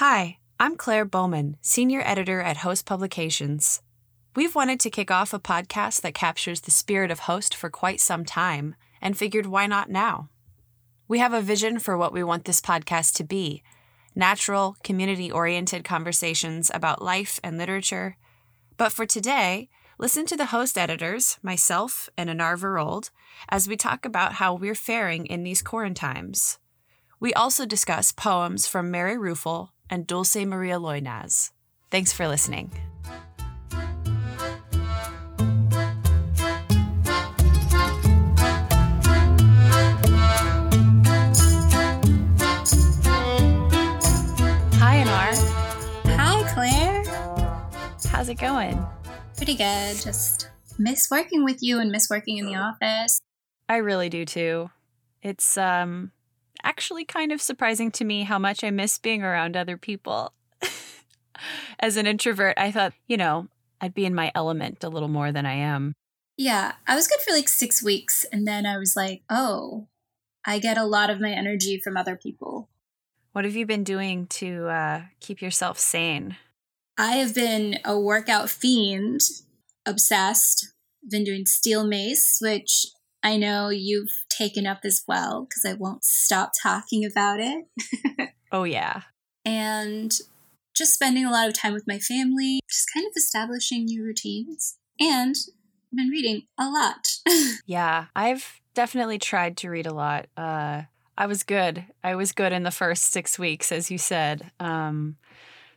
Hi, I'm Claire Bowman, Senior Editor at Host Publications. We've wanted to kick off a podcast that captures the spirit of Host for quite some time and figured why not now? We have a vision for what we want this podcast to be natural, community oriented conversations about life and literature. But for today, listen to the host editors, myself and Annar Veröld, as we talk about how we're faring in these quarantines. We also discuss poems from Mary Ruefle and Dulce Maria Loynaz. Thanks for listening. Hi, Annar. Hi, Claire. How's it going? Pretty good. Just miss working with you and miss working in the office. I really do too. It's um actually kind of surprising to me how much I miss being around other people. As an introvert, I thought, you know, I'd be in my element a little more than I am. Yeah, I was good for like six weeks, and then I was like, oh, I get a lot of my energy from other people. What have you been doing to uh, keep yourself sane? I have been a workout fiend, obsessed. Been doing steel mace, which I know you've taken up as well because I won't stop talking about it. Oh, yeah. and just spending a lot of time with my family, just kind of establishing new routines. And I've been reading a lot. Yeah, I've definitely tried to read a lot. Uh, I was good. I was good in the first six weeks, as you said. Um,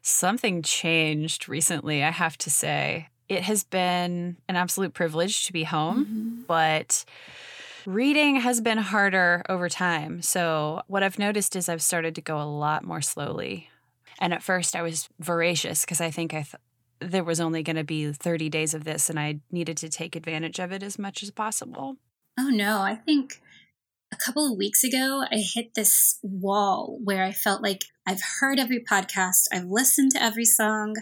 something changed recently, I have to say. It has been an absolute privilege to be home, Mhm. but reading has been harder over time. So, what I've noticed is I've started to go a lot more slowly. And at first, I was voracious because I think I th- there was only going to be 30 days of this, and I needed to take advantage of it as much as possible. Oh no, I think a couple of weeks ago, I hit this wall where I felt like I've heard every podcast, I've listened to every song,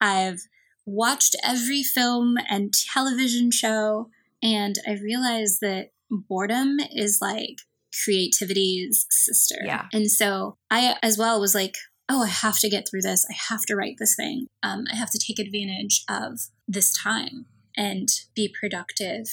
I've watched every film and television show, and I realized that boredom is like creativity's sister. Yeah. And so I, as well, was like, oh, I have to get through this. I have to write this thing. Um, I have to take advantage of this time and be productive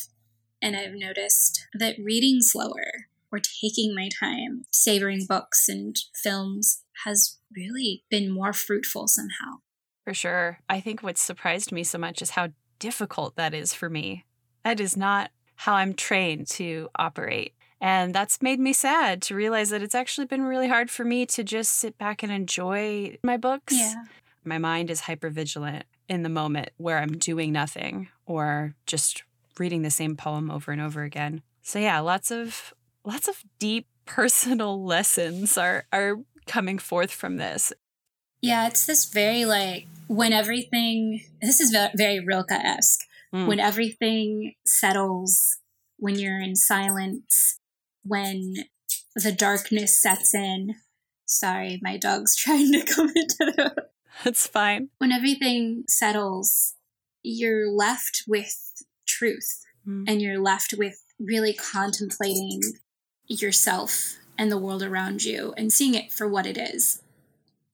and I've noticed that reading slower or taking my time, savoring books and films has really been more fruitful somehow. For sure. I think what surprised me so much is how difficult that is for me. That is not how I'm trained to operate. And that's made me sad to realize that it's actually been really hard for me to just sit back and enjoy my books. Yeah. My mind is hypervigilant in the moment where I'm doing nothing or just reading the same poem over and over again. So yeah, lots of lots of deep personal lessons are are coming forth from this. Yeah, it's this very like when everything, this is ve- very Rilke esque, Mm. when everything settles, when you're in silence, when the darkness sets in. Sorry, my dog's trying to come into the That's fine. when everything settles, you're left with truth Mm. and you're left with really contemplating yourself and the world around you and seeing it for what it is.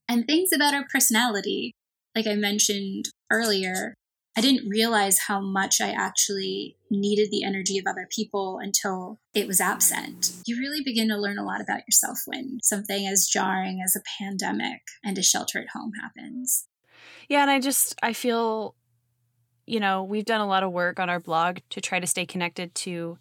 And things about our personality, like I mentioned earlier, I didn't realize how much I actually needed the energy of other people until it was absent. You really begin to learn a lot about yourself when something as jarring as a pandemic and a shelter at home happens. Yeah, and I just I feel you know, we've done a lot of work on our blog to try to stay connected to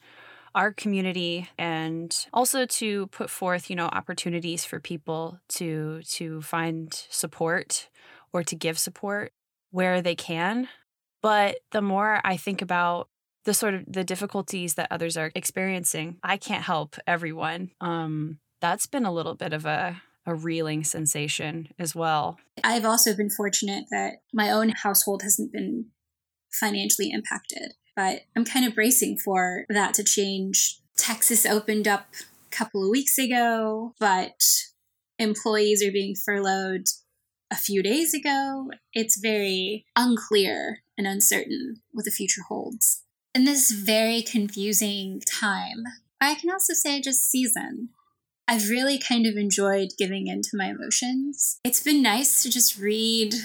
our community and also to put forth, you know, opportunities for people to to find support or to give support where they can. But the more I think about the sort of the difficulties that others are experiencing, I can't help everyone. Um that's been a little bit of a a reeling sensation as well. I've also been fortunate that my own household hasn't been financially impacted, but I'm kind of bracing for that to change. Texas opened up a couple of weeks ago, but employees are being furloughed a few days ago. It's very unclear and uncertain what the future holds. In this very confusing time, I can also say just season, I've really kind of enjoyed giving into my emotions. It's been nice to just read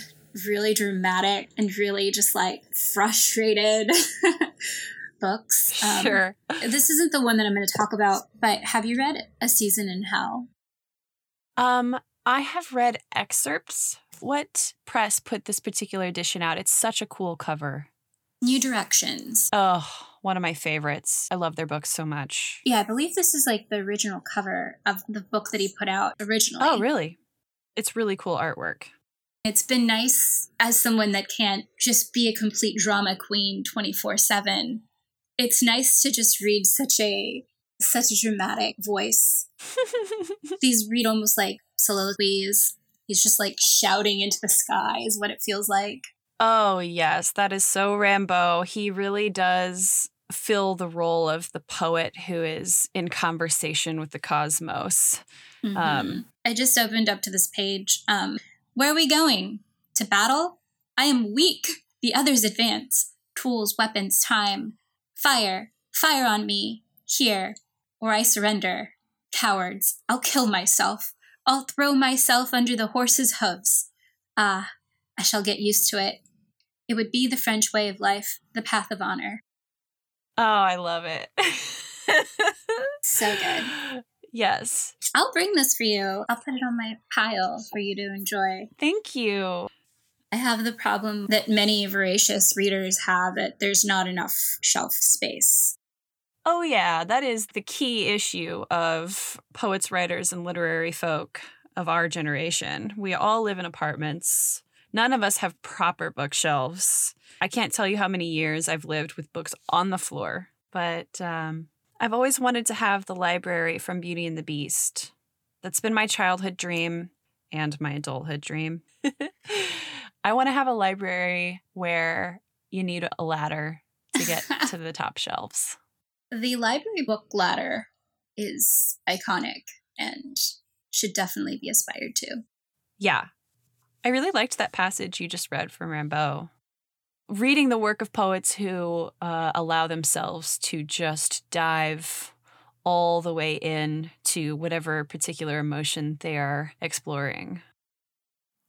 really dramatic and really just like frustrated books. Um, sure. This isn't the one that I'm going to talk about, but have you read A Season in Hell? Um, I have read excerpts. What press put this particular edition out? It's such a cool cover. New Directions. Oh, one of my favorites. I love their books so much. Yeah, I believe this is like the original cover of the book that he put out originally. Oh, really? It's really cool artwork. It's been nice as someone that can't just be a complete drama queen 24 7. It's nice to just read such a such a dramatic voice. These read almost like soliloquies. He's just like shouting into the sky is what it feels like. Oh, yes, that is so Rimbaud. He really does fill the role of the poet who is in conversation with the cosmos. Mm-hmm. Um, I just opened up to this page. Um, where are we going? To battle? I am weak. The others advance. Tools, weapons, time. Fire. Fire on me. Here. Or I surrender. Cowards. I'll kill myself. I'll throw myself under the horse's hooves. Ah, I shall get used to it. It would be the French way of life, the path of honor. Oh, I love it. so good. Yes. I'll bring this for you. I'll put it on my pile for you to enjoy. Thank you. I have the problem that many voracious readers have that there's not enough shelf space. Oh, yeah, that is the key issue of poets, writers, and literary folk of our generation. We all live in apartments. None of us have proper bookshelves. I can't tell you how many years I've lived with books on the floor, but um, I've always wanted to have the library from Beauty and the Beast. That's been my childhood dream and my adulthood dream. I want to have a library where you need a ladder to get to the top shelves. The library book ladder is iconic and should definitely be aspired to. Yeah. I really liked that passage you just read from Rimbaud reading the work of poets who uh, allow themselves to just dive all the way in to whatever particular emotion they are exploring.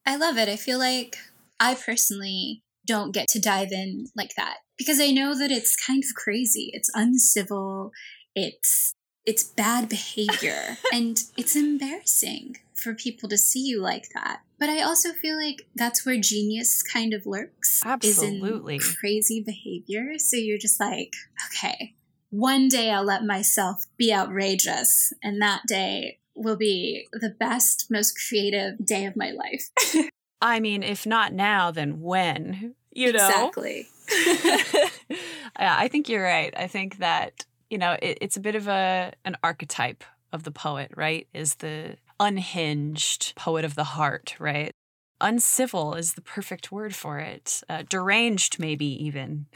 I love it. I feel like I personally don't get to dive in like that because I know that it's kind of crazy. It's uncivil. It's it's bad behavior and it's embarrassing for people to see you like that. But I also feel like that's where genius kind of lurks. Absolutely. Is in crazy behavior. So you're just like, okay, one day I'll let myself be outrageous, and that day will be the best, most creative day of my life. I mean, if not now, then when? You know? Exactly. yeah, I think you're right. I think that you know, it, it's a bit of a an archetype of the poet, right? Is the unhinged poet of the heart, right? Uncivil is the perfect word for it. Uh, deranged, maybe even.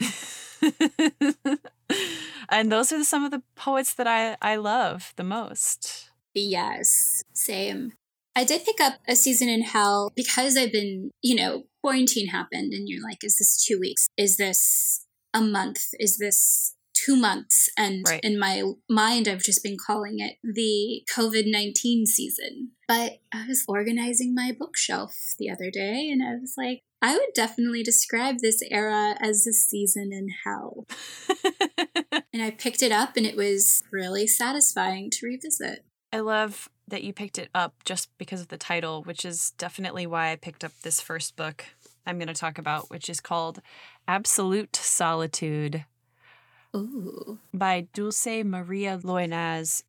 and those are some of the poets that I, I love the most. Yes, same. I did pick up a season in hell because I've been, you know, quarantine happened and you're like, is this two weeks? Is this a month? Is this two months. And right. in my mind, I've just been calling it the COVID 19 season. But I was organizing my bookshelf the other day and I was like, I would definitely describe this era as a season in hell. and I picked it up and it was really satisfying to revisit. I love that you picked it up just because of the title, which is definitely why I picked up this first book I'm going to talk about, which is called Absolute Solitude Ooh. by Dulce Maria Loynaz.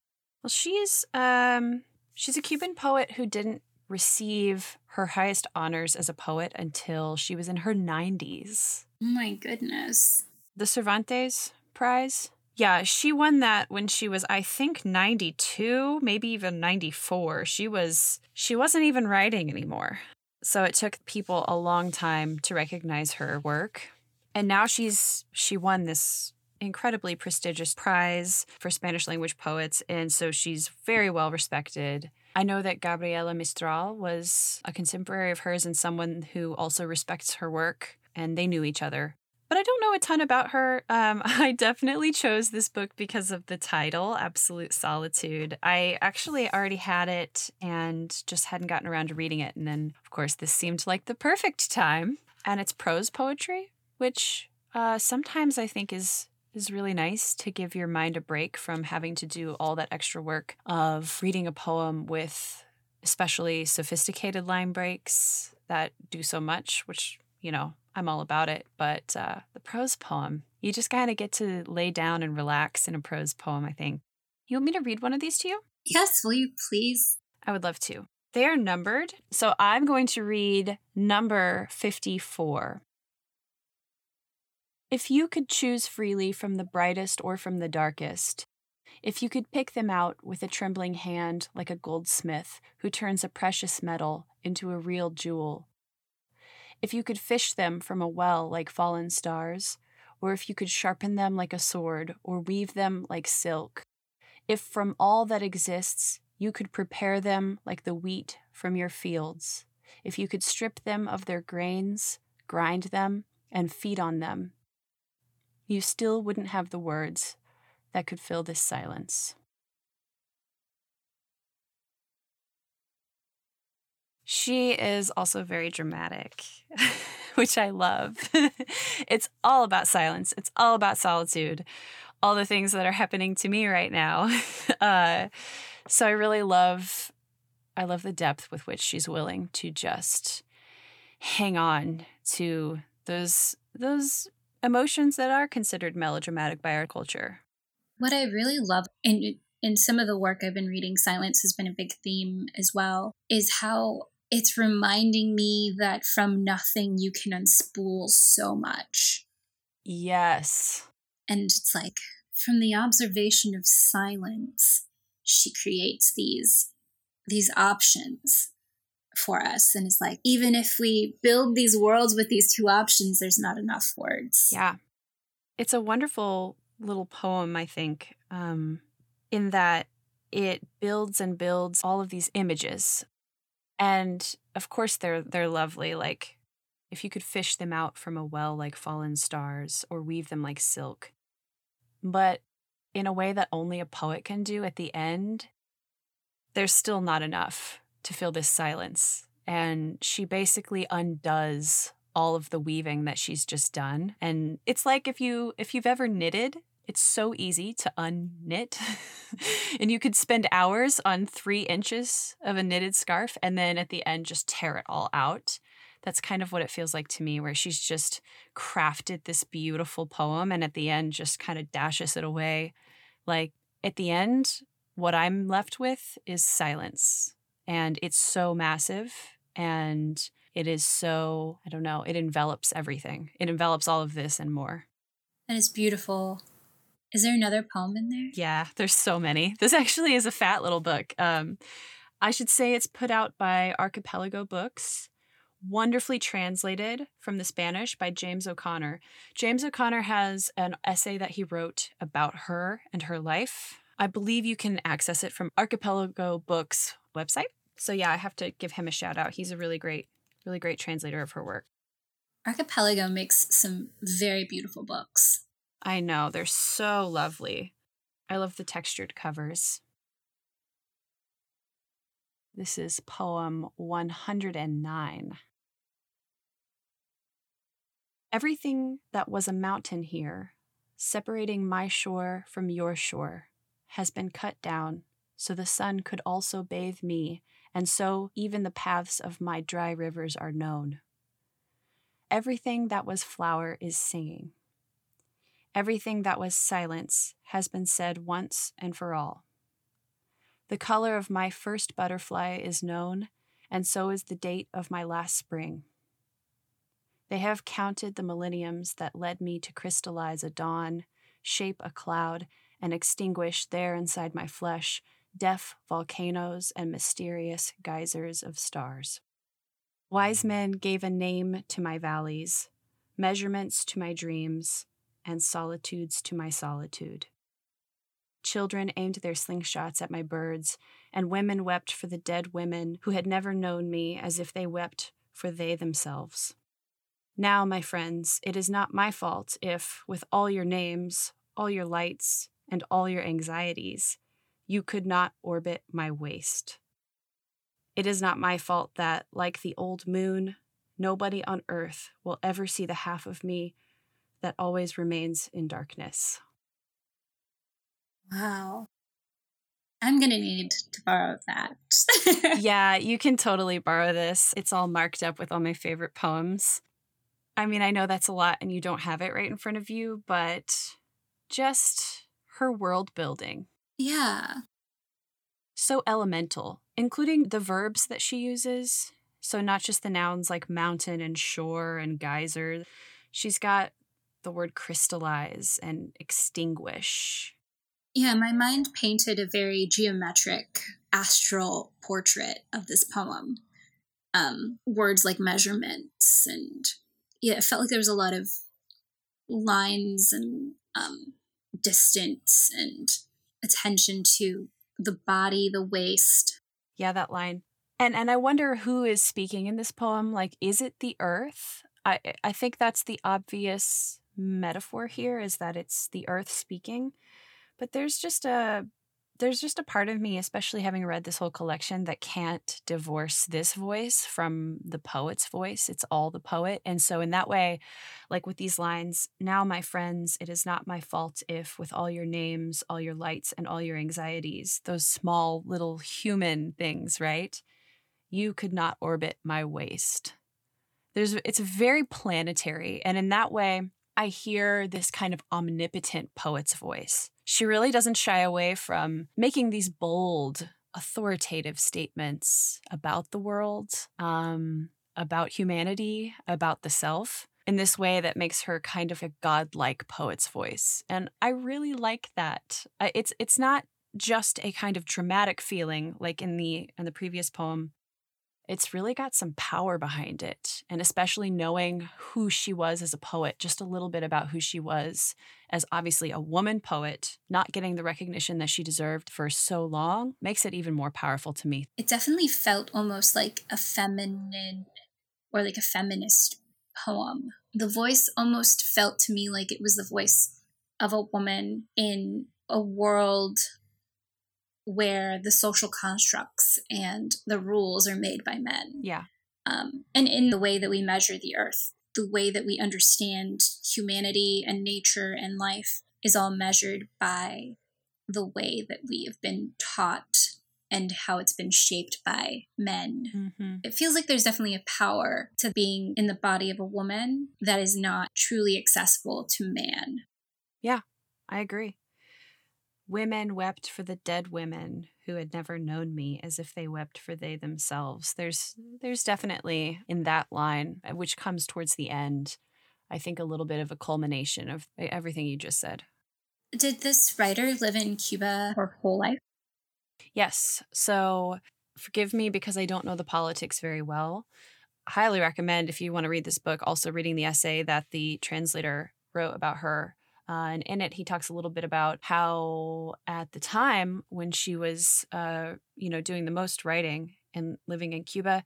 Well, she's um she's a Cuban poet who didn't receive her highest honors as a poet until she was in her 90s. Oh my goodness. The Cervantes Prize. Yeah, she won that when she was I think 92, maybe even 94. She was she wasn't even writing anymore. So it took people a long time to recognize her work. And now she's she won this incredibly prestigious prize for Spanish language poets, and so she's very well respected. I know that Gabriela Mistral was a contemporary of hers and someone who also respects her work, and they knew each other. But I don't know a ton about her. Um, I definitely chose this book because of the title, Absolute Solitude. I actually already had it and just hadn't gotten around to reading it. And then, of course, this seemed like the perfect time. And it's prose poetry, which uh, sometimes I think is is really nice to give your mind a break from having to do all that extra work of reading a poem with especially sophisticated line breaks that do so much, which, you know, I'm all about it. But uh, the prose poem, you just kind of get to lay down and relax in a prose poem, I think. You want me to read one of these to you? Yes, will you please? I would love to. They are numbered. So I'm going to read number 54. If you could choose freely from the brightest or from the darkest, if you could pick them out with a trembling hand like a goldsmith who turns a precious metal into a real jewel, if you could fish them from a well like fallen stars, or if you could sharpen them like a sword, or weave them like silk, if from all that exists you could prepare them like the wheat from your fields, if you could strip them of their grains, grind them, and feed on them, you still wouldn't have the words that could fill this silence. She is also very dramatic, which I love. it's all about silence, it's all about solitude, all the things that are happening to me right now. Uh, so I really love I love the depth with which she's willing to just hang on to those those emotions that are considered melodramatic by our culture. What I really love in in some of the work I've been reading, silence has been a big theme as well, is how it's reminding me that from nothing you can unspool so much. Yes. And it's like from the observation of silence, she creates these these options for us and it's like even if we build these worlds with these two options there's not enough words yeah it's a wonderful little poem i think um, in that it builds and builds all of these images and of course they're they're lovely like if you could fish them out from a well like fallen stars or weave them like silk. But in a way that only a poet can do at the end, there's still not enough to fill this silence. And she basically undoes all of the weaving that she's just done. And it's like if you if you've ever knitted it's so easy to unknit. and you could spend hours on three inches of a knitted scarf and then at the end just tear it all out. That's kind of what it feels like to me, where she's just crafted this beautiful poem and at the end just kind of dashes it away. Like at the end, what I'm left with is silence. And it's so massive and it is so, I don't know, it envelops everything. It envelops all of this and more. That is beautiful. Is there another poem in there? Yeah, there's so many. This actually is a fat little book. Um, I should say it's put out by Archipelago Books, wonderfully translated from the Spanish by James O'Connor. James O'Connor has an essay that he wrote about her and her life. I believe you can access it from Archipelago Books website. So yeah, I have to give him a shout out. He's a really great, really great translator of her work. Archipelago makes some very beautiful books. I know, they're so lovely. I love the textured covers. This is poem 109. Everything that was a mountain here, separating my shore from your shore, has been cut down so the sun could also bathe me, and so even the paths of my dry rivers are known. Everything that was flower is singing. Everything that was silence has been said once and for all. The color of my first butterfly is known, and so is the date of my last spring. They have counted the millenniums that led me to crystallize a dawn, shape a cloud, and extinguish there inside my flesh deaf volcanoes and mysterious geysers of stars. Wise men gave a name to my valleys, measurements to my dreams, and solitudes to my solitude. Children aimed their slingshots at my birds, and women wept for the dead women who had never known me as if they wept for they themselves. Now, my friends, it is not my fault if, with all your names, all your lights, and all your anxieties, you could not orbit my waist. It is not my fault that, like the old moon, nobody on earth will ever see the half of me that always remains in darkness. Wow. I'm going to need to borrow that. yeah, you can totally borrow this. It's all marked up with all my favorite poems. I mean, I know that's a lot and you don't have it right in front of you, but just her world building. Yeah. So elemental, including the verbs that she uses. So, not just the nouns like mountain and shore and geyser. She's got the word crystallize and extinguish. Yeah, my mind painted a very geometric astral portrait of this poem. Um, words like measurements and yeah, it felt like there was a lot of lines and um, distance and attention to the body, the waist. Yeah, that line. And and I wonder who is speaking in this poem. Like, is it the earth? I I think that's the obvious metaphor here is that it's the earth speaking. But there's just a there's just a part of me, especially having read this whole collection, that can't divorce this voice from the poet's voice. It's all the poet. And so, in that way, like with these lines, now, my friends, it is not my fault if, with all your names, all your lights, and all your anxieties, those small little human things, right? You could not orbit my waist. There's, it's very planetary. And in that way, I hear this kind of omnipotent poet's voice she really doesn't shy away from making these bold, authoritative statements about the world, um, about humanity, about the self in this way that makes her kind of a godlike poet's voice. And I really like that. It's it's not just a kind of dramatic feeling like in the in the previous poem it's really got some power behind it. And especially knowing who she was as a poet, just a little bit about who she was as obviously a woman poet, not getting the recognition that she deserved for so long, makes it even more powerful to me. It definitely felt almost like a feminine or like a feminist poem. The voice almost felt to me like it was the voice of a woman in a world where the social constructs and the rules are made by men. Yeah. Um, and in the way that we measure the earth, the way that we understand humanity and nature and life is all measured by the way that we have been taught and how it's been shaped by men. Mm-hmm. It feels like there's definitely a power to being in the body of a woman that is not truly accessible to man. Yeah, I agree. Women wept for the dead women who had never known me as if they wept for they themselves. There's there's definitely in that line uh, which comes towards the end, I think a little bit of a culmination of everything you just said. Did this writer live in Cuba her whole life? Yes. So forgive me because I don't know the politics very well. Highly recommend if you want to read this book also reading the essay that the translator wrote about her uh, and in it, he talks a little bit about how at the time when she was, uh, you know, doing the most writing and living in Cuba,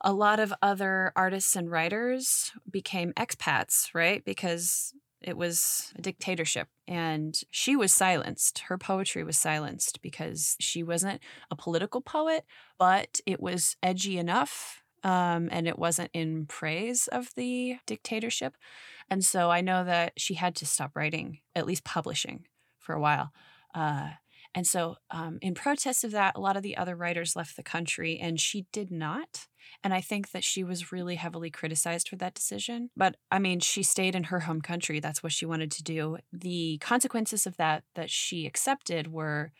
a lot of other artists and writers became expats, right? Because it was a dictatorship and she was silenced. Her poetry was silenced because she wasn't a political poet, but it was edgy enough um, and it wasn't in praise of the dictatorship. And so I know that she had to stop writing, at least publishing, for a while. Uh, and so, um, in protest of that, a lot of the other writers left the country, and she did not. And I think that she was really heavily criticized for that decision. But I mean, she stayed in her home country. That's what she wanted to do. The consequences of that that she accepted were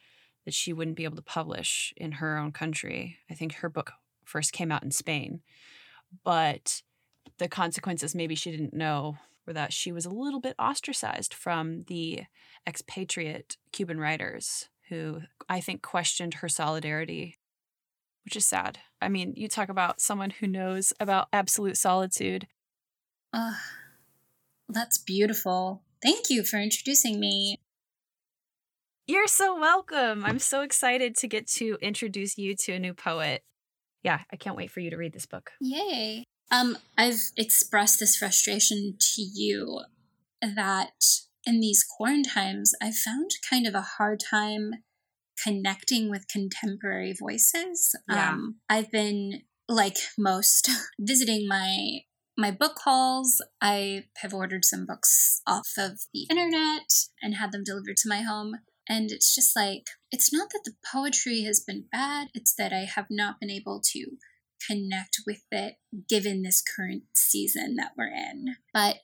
that she wouldn't be able to publish in her own country. I think her book first came out in Spain. But the consequences maybe she didn't know were that she was a little bit ostracized from the expatriate Cuban writers who I think questioned her solidarity, which is sad. I mean, you talk about someone who knows about absolute solitude. Uh, that's beautiful. Thank you for introducing me. You're so welcome. I'm so excited to get to introduce you to a new poet. Yeah, I can't wait for you to read this book. Yay. Um, I've expressed this frustration to you that in these quarantines, I've found kind of a hard time connecting with contemporary voices. Yeah. Um, I've been like most visiting my my book hauls. I have ordered some books off of the internet and had them delivered to my home. And it's just like, it's not that the poetry has been bad, it's that I have not been able to connect with it given this current season that we're in. But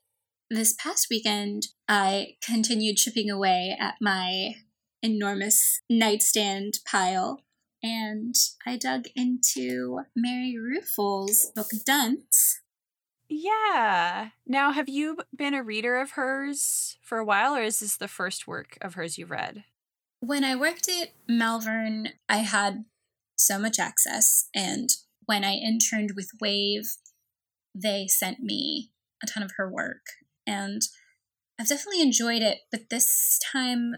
this past weekend, I continued chipping away at my enormous nightstand pile and I dug into Mary Ruefle's book Dunce. Yeah. Now, have you been a reader of hers for a while, or is this the first work of hers you've read? When I worked at Malvern, I had so much access, and when I interned with Wave, they sent me a ton of her work, and I've definitely enjoyed it. But this time,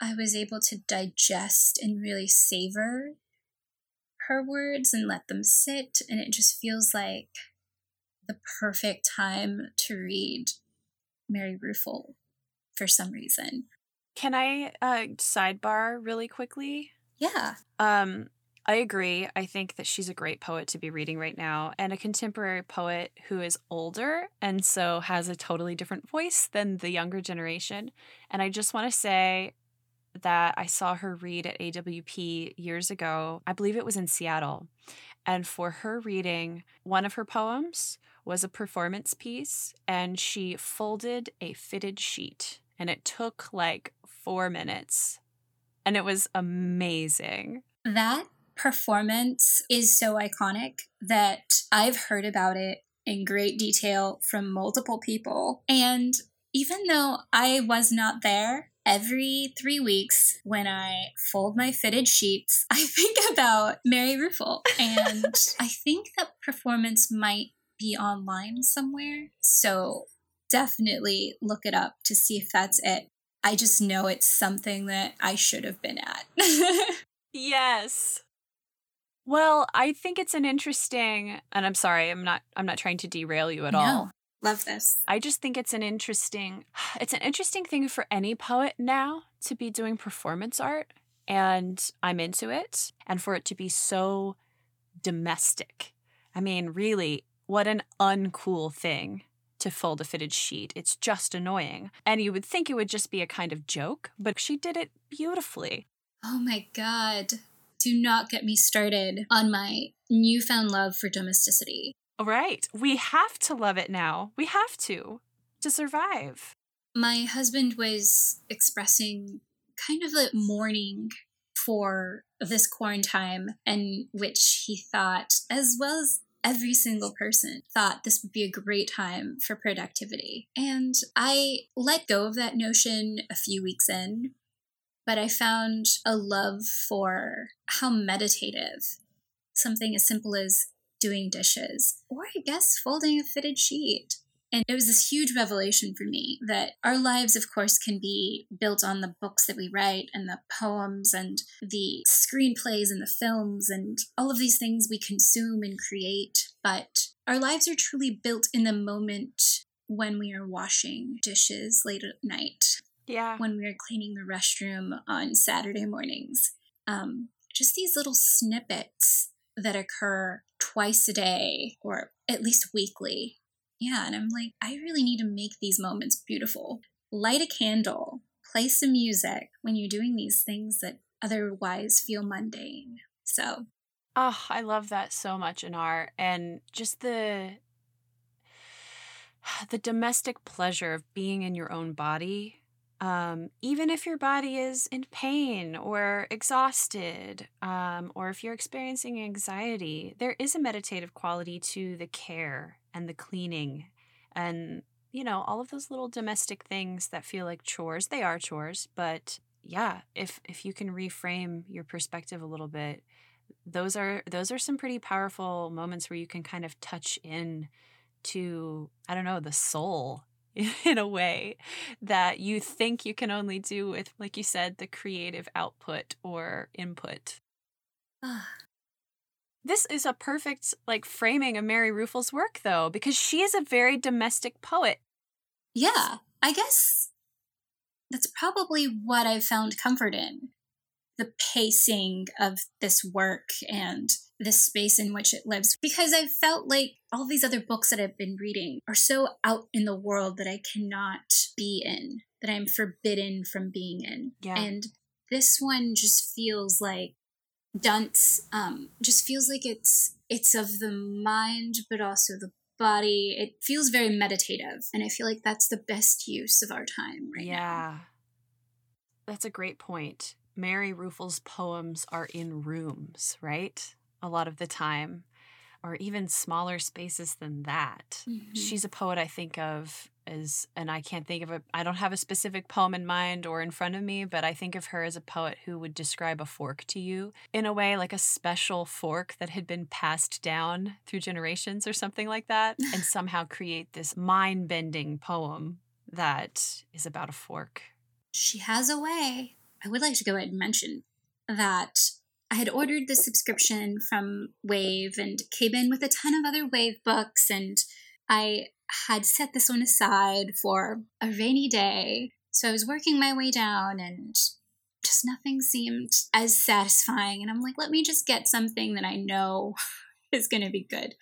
I was able to digest and really savor her words and let them sit, and it just feels like the perfect time to read Mary Ruefle for some reason. Can I uh, sidebar really quickly? Yeah. Um, I agree. I think that she's a great poet to be reading right now, and a contemporary poet who is older and so has a totally different voice than the younger generation. And I just want to say that I saw her read at AWP years ago. I believe it was in Seattle. And for her reading, one of her poems was a performance piece, and she folded a fitted sheet, and it took like four minutes. And it was amazing. That performance is so iconic that I've heard about it in great detail from multiple people. And even though I was not there, every three weeks when I fold my fitted sheets, I think about Mary Ruefle. And I think that performance might be online somewhere. So definitely look it up to see if that's it. I just know it's something that I should have been at. Yes. Well, I think it's an interesting and I'm sorry, I'm not I'm not trying to derail you at all. Love this. I just think it's an interesting it's an interesting thing for any poet now to be doing performance art and I'm into it and for it to be so domestic. I mean, really, what an uncool thing to fold a fitted sheet. It's just annoying. And you would think it would just be a kind of joke, but she did it beautifully. Oh my god. Do not get me started on my newfound love for domesticity. Right. We have to love it now. We have to to survive. My husband was expressing kind of a mourning for this quarantine, and which he thought, as well as every single person, thought this would be a great time for productivity. And I let go of that notion a few weeks in, but I found a love for how meditative something as simple as doing dishes, or I guess folding a fitted sheet. And it was this huge revelation for me that our lives, of course, can be built on the books that we write and the poems and the screenplays and the films and all of these things we consume and create. But our lives are truly built in the moment when we are washing dishes late at night, Yeah. when we are cleaning the restroom on Saturday mornings. Um, just these little snippets that occur twice a day or at least weekly. Yeah, and I'm like, I really need to make these moments beautiful. Light a candle, play some music when you're doing these things that otherwise feel mundane. So, Oh, I love that so much in art and just the the domestic pleasure of being in your own body. Um, even if your body is in pain or exhausted, um, or if you're experiencing anxiety, there is a meditative quality to the care and the cleaning and, you know, all of those little domestic things that feel like chores. They are chores, but yeah, if if you can reframe your perspective a little bit, those are those are some pretty powerful moments where you can kind of touch in to i don't know the soul in a way that you think you can only do with like you said the creative output or input ah, This is a perfect like framing of Mary Ruefle's work though, because she is a very domestic poet. Yeah, I guess that's probably what I've found comfort in. The pacing of this work and the space in which it lives. Because I felt like all these other books that I've been reading are so out in the world that I cannot be in, that I'm forbidden from being in. Yeah. And this one just feels like Dunce um, just feels like it's it's of the mind but also the body. It feels very meditative, and I feel like that's the best use of our time right now. yeah. That's a great point. Mary Ruefle's poems are in rooms, right? A lot of the time, or even smaller spaces than that. Mhm. She's a poet I think of as, and I can't think of a, I don't have a specific poem in mind or in front of me, but I think of her as a poet who would describe a fork to you in a way like a special fork that had been passed down through generations or something like that, and somehow create this mind bending poem that is about a fork. She has a way. I would like to go ahead and mention that I had ordered the subscription from Wave and came in with a ton of other Wave books, and I had set this one aside for a rainy day. So I was working my way down, and just nothing seemed as satisfying. And I'm like, let me just get something that I know is going to be good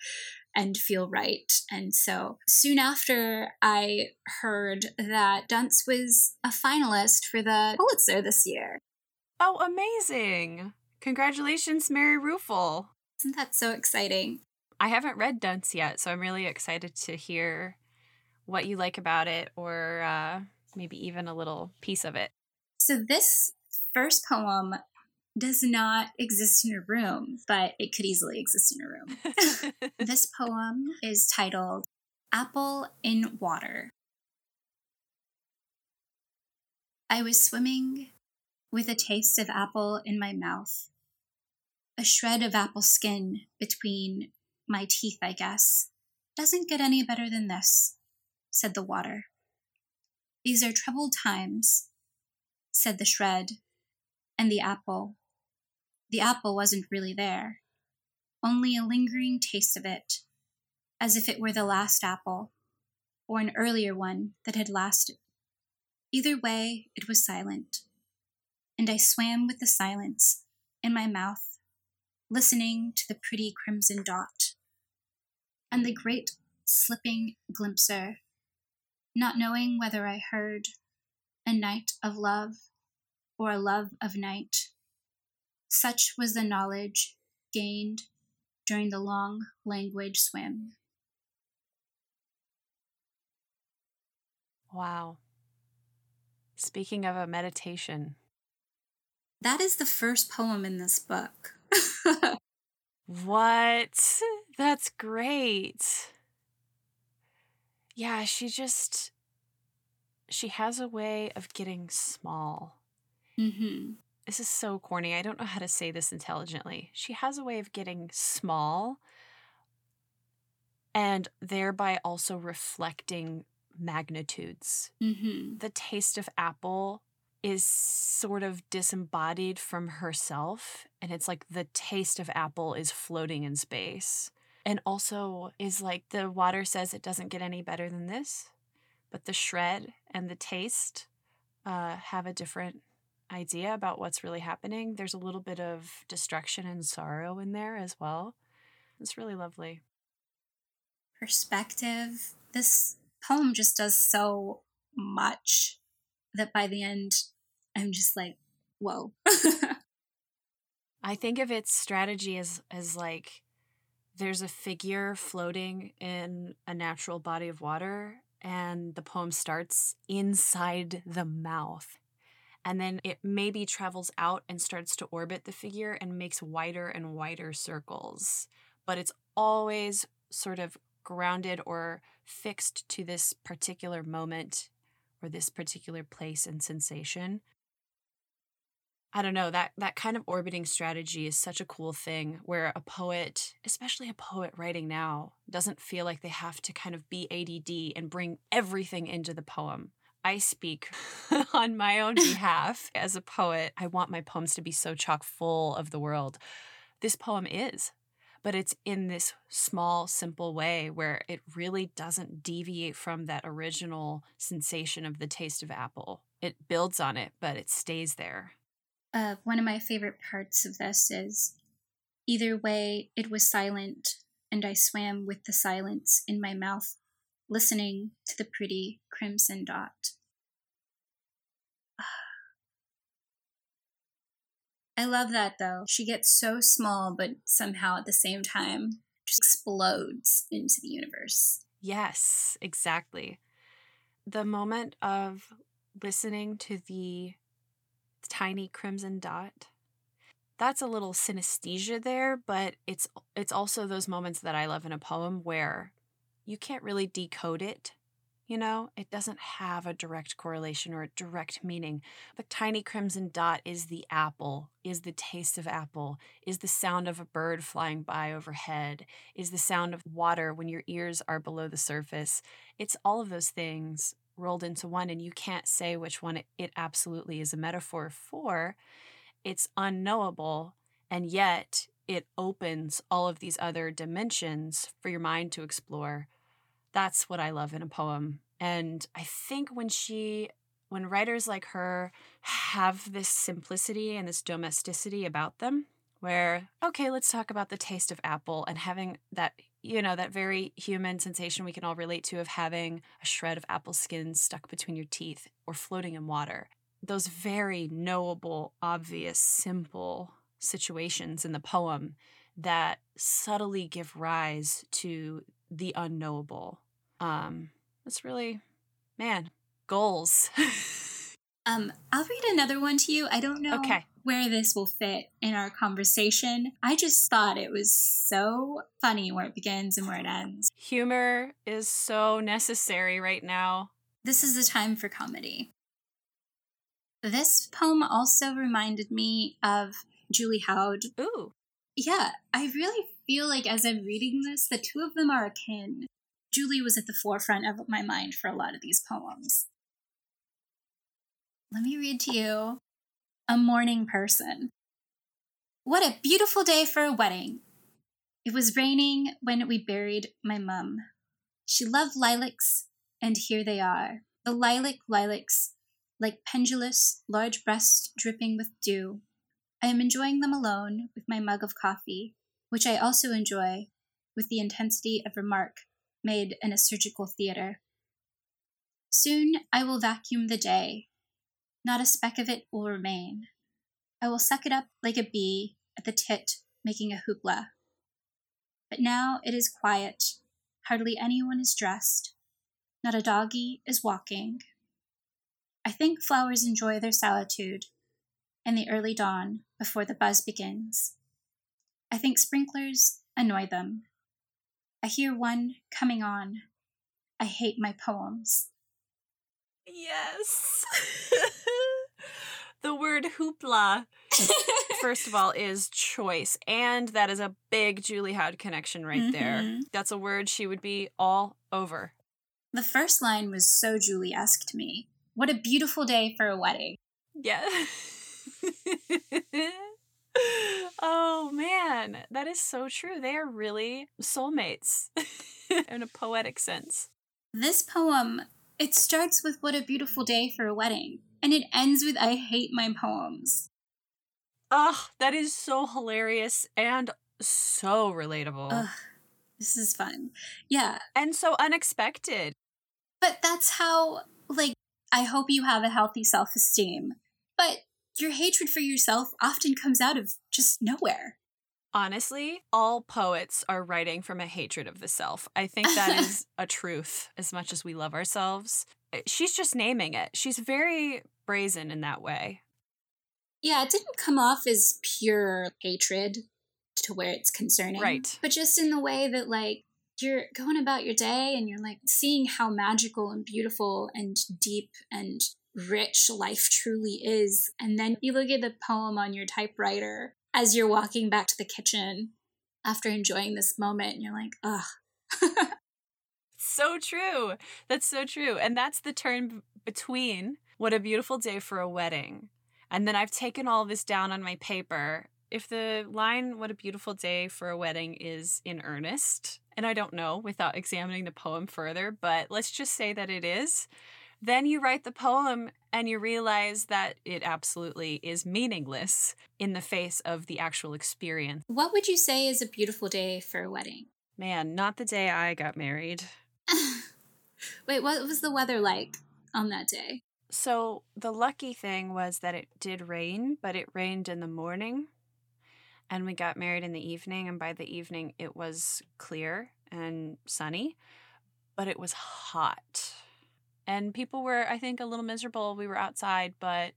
and feel right. And so soon after, I heard that Dunce was a finalist for the Pulitzer this year. Oh, amazing! Congratulations, Mary Ruefle. Isn't that so exciting? I haven't read Dunce yet, so I'm really excited to hear what you like about it or uh, maybe even a little piece of it. So, this first poem does not exist in a room, but it could easily exist in a room. this poem is titled Apple in Water. I was swimming with a taste of apple in my mouth, a shred of apple skin between my teeth, I guess. Doesn't get any better than this, said the water. These are troubled times, said the shred, and the apple. The apple wasn't really there, only a lingering taste of it, as if it were the last apple, or an earlier one that had lasted. Either way, it was silent, and I swam with the silence in my mouth, listening to the pretty crimson dot and the great slipping glimpser, not knowing whether I heard a night of love or a love of night. Such was the knowledge gained during the long language swim. wow. Speaking of a meditation, That is the first poem in this book. what? That's great. Yeah, she just, she has a way of getting small. mm-hmm. This is so corny. I don't know how to say this intelligently. She has a way of getting small and thereby also reflecting magnitudes. Mm-hmm. The taste of apple is sort of disembodied from herself, and it's like the taste of apple is floating in space. And also is like the water says it doesn't get any better than this, but the shred and the taste uh, have a different idea about what's really happening. There's a little bit of destruction and sorrow in there as well. It's really lovely. Perspective. This poem just does so much that by the end, I'm just like, whoa. I think of its strategy as as like there's a figure floating in a natural body of water and the poem starts inside the mouth. And then it maybe travels out and starts to orbit the figure and makes wider and wider circles. But it's always sort of grounded or fixed to this particular moment or this particular place and sensation. I don't know that that kind of orbiting strategy is such a cool thing where a poet, especially a poet writing now, doesn't feel like they have to kind of be ADD and bring everything into the poem. I speak on my own behalf as a poet. I want my poems to be so chock full of the world. This poem is, but it's in this small, simple way where it really doesn't deviate from that original sensation of the taste of apple. It builds on it, but it stays there. One of my favorite parts of this is either way, it was silent, and I swam with the silence in my mouth, listening to the pretty crimson dot. I love that though. She gets so small, but somehow at the same time just explodes into the universe. Yes, exactly. The moment of listening to the tiny crimson dot that's a little synesthesia there but it's it's also those moments that i love in a poem where you can't really decode it you know, it doesn't have a direct correlation or a direct meaning. The tiny crimson dot is the apple, is the taste of apple, is the sound of a bird flying by overhead, is the sound of water when your ears are below the surface. It's all of those things rolled into one, and you can't say which one it absolutely is a metaphor for. It's unknowable, and yet it opens all of these other dimensions for your mind to explore that's what I love in a poem. And I think when she when writers like her have this simplicity and this domesticity about them where okay let's talk about the taste of apple and having that you know that very human sensation we can all relate to of having a shred of apple skin stuck between your teeth or floating in water those very knowable obvious simple situations in the poem that subtly give rise to the unknowable. Um, it's really, man, goals. um, I'll read another one to you. I don't know okay. where this will fit in our conversation. I just thought it was so funny where it begins and where it ends. Humor is so necessary right now. This is the time for comedy. This poem also reminded me of Julie Howd. Ooh. Yeah, I really feel like as I'm reading this, the two of them are akin. Julie was at the forefront of my mind for a lot of these poems. Let me read to you A Morning Person. What a beautiful day for a wedding! It was raining when we buried my mum. She loved lilacs, and here they are. The lilac lilacs, like pendulous, large breasts dripping with dew. I am enjoying them alone with my mug of coffee, which I also enjoy with the intensity of remark made in a surgical theater. Soon I will vacuum the day. Not a speck of it will remain. I will suck it up like a bee at the tit making a hoopla. But now it is quiet. Hardly anyone is dressed. Not a doggy is walking. I think flowers enjoy their solitude in the early dawn before the buzz begins. I think sprinklers annoy them. I hear one coming on. I hate my poems. Yes. the word hoopla, first of all, is choice. And that is a big Julie Howd connection right mm-hmm. there. That's a word she would be all over. The first line was so Julie esque to me. What a beautiful day for a wedding. Yeah. oh man, that is so true. They are really soulmates in a poetic sense. This poem, it starts with what a beautiful day for a wedding, and it ends with I hate my poems. Ugh, that is so hilarious and so relatable. Ugh, this is fun. Yeah. And so unexpected. But that's how, like, I hope you have a healthy self esteem. But your hatred for yourself often comes out of just nowhere. Honestly, all poets are writing from a hatred of the self. I think that is a truth as much as we love ourselves. Eh, she's just naming it. She's very brazen in that way. Yeah, it didn't come off as pure hatred to where it's concerning. Right. But just in the way that, like, you're going about your day and you're like seeing how magical and beautiful and deep and rich life truly is. And then you look at the poem on your typewriter as you're walking back to the kitchen after enjoying this moment, and you're like, ugh. so true. That's so true. And that's the turn between what a beautiful day for a wedding. And then I've taken all this down on my paper if the line "What a beautiful day for a wedding" is in earnest, and I don't know without examining the poem further, but let's just say that it is, then you write the poem and you realize that it absolutely is meaningless in the face of the actual experience. What would you say is a beautiful day for a wedding? Man, not the day I got married. Wait, what was the weather like on that day? So, the lucky thing was that it did rain, but it rained in the morning. And we got married in the evening, and by the evening it was clear and sunny, but it was hot. And people were, I think, a little miserable. We were outside, but.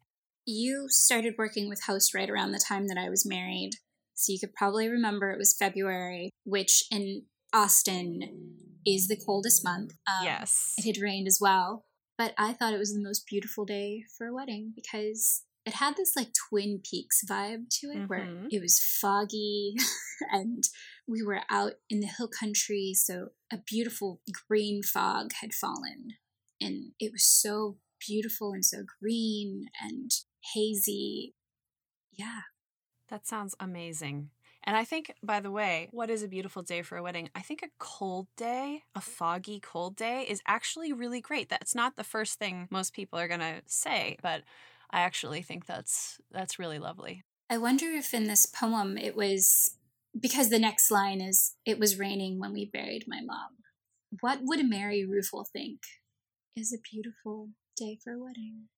You started working with Host right around the time that I was married. So you could probably remember it was February, which in Austin is the coldest month. Um, yes. It had rained as well. But I thought it was the most beautiful day for a wedding because it had this like Twin Peaks vibe to it mm-hmm. where it was foggy and we were out in the hill country. So a beautiful green fog had fallen and it was so beautiful and so green and hazy. Yeah. That sounds amazing. And I think, by the way, what is a beautiful day for a wedding? I think a cold day, a foggy cold day, is actually really great. That's not the first thing most people are going to say, but I actually think that's that's really lovely. I wonder if in this poem it was because the next line is it was raining when we buried my mom. What would Mary Ruefle think is a beautiful day for a wedding?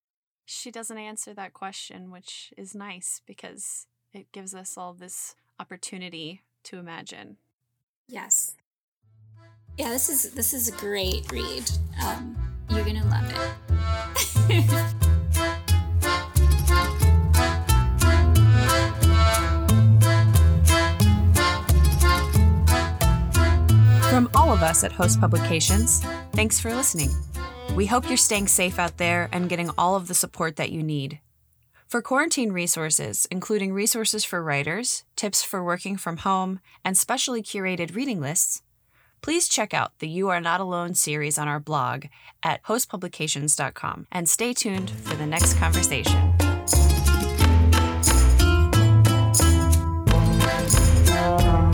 She doesn't answer that question, which is nice because it gives us all this opportunity to imagine. Yes. Yeah, this is this is a great read. Um, you're gonna love it. From all of us at Host Publications, thanks for listening. We hope you're staying safe out there and getting all of the support that you need. For quarantine resources, including resources for writers, tips for working from home, and specially curated reading lists, please check out the You Are Not Alone series on our blog at hostpublications.com and stay tuned for the next conversation. Thank you.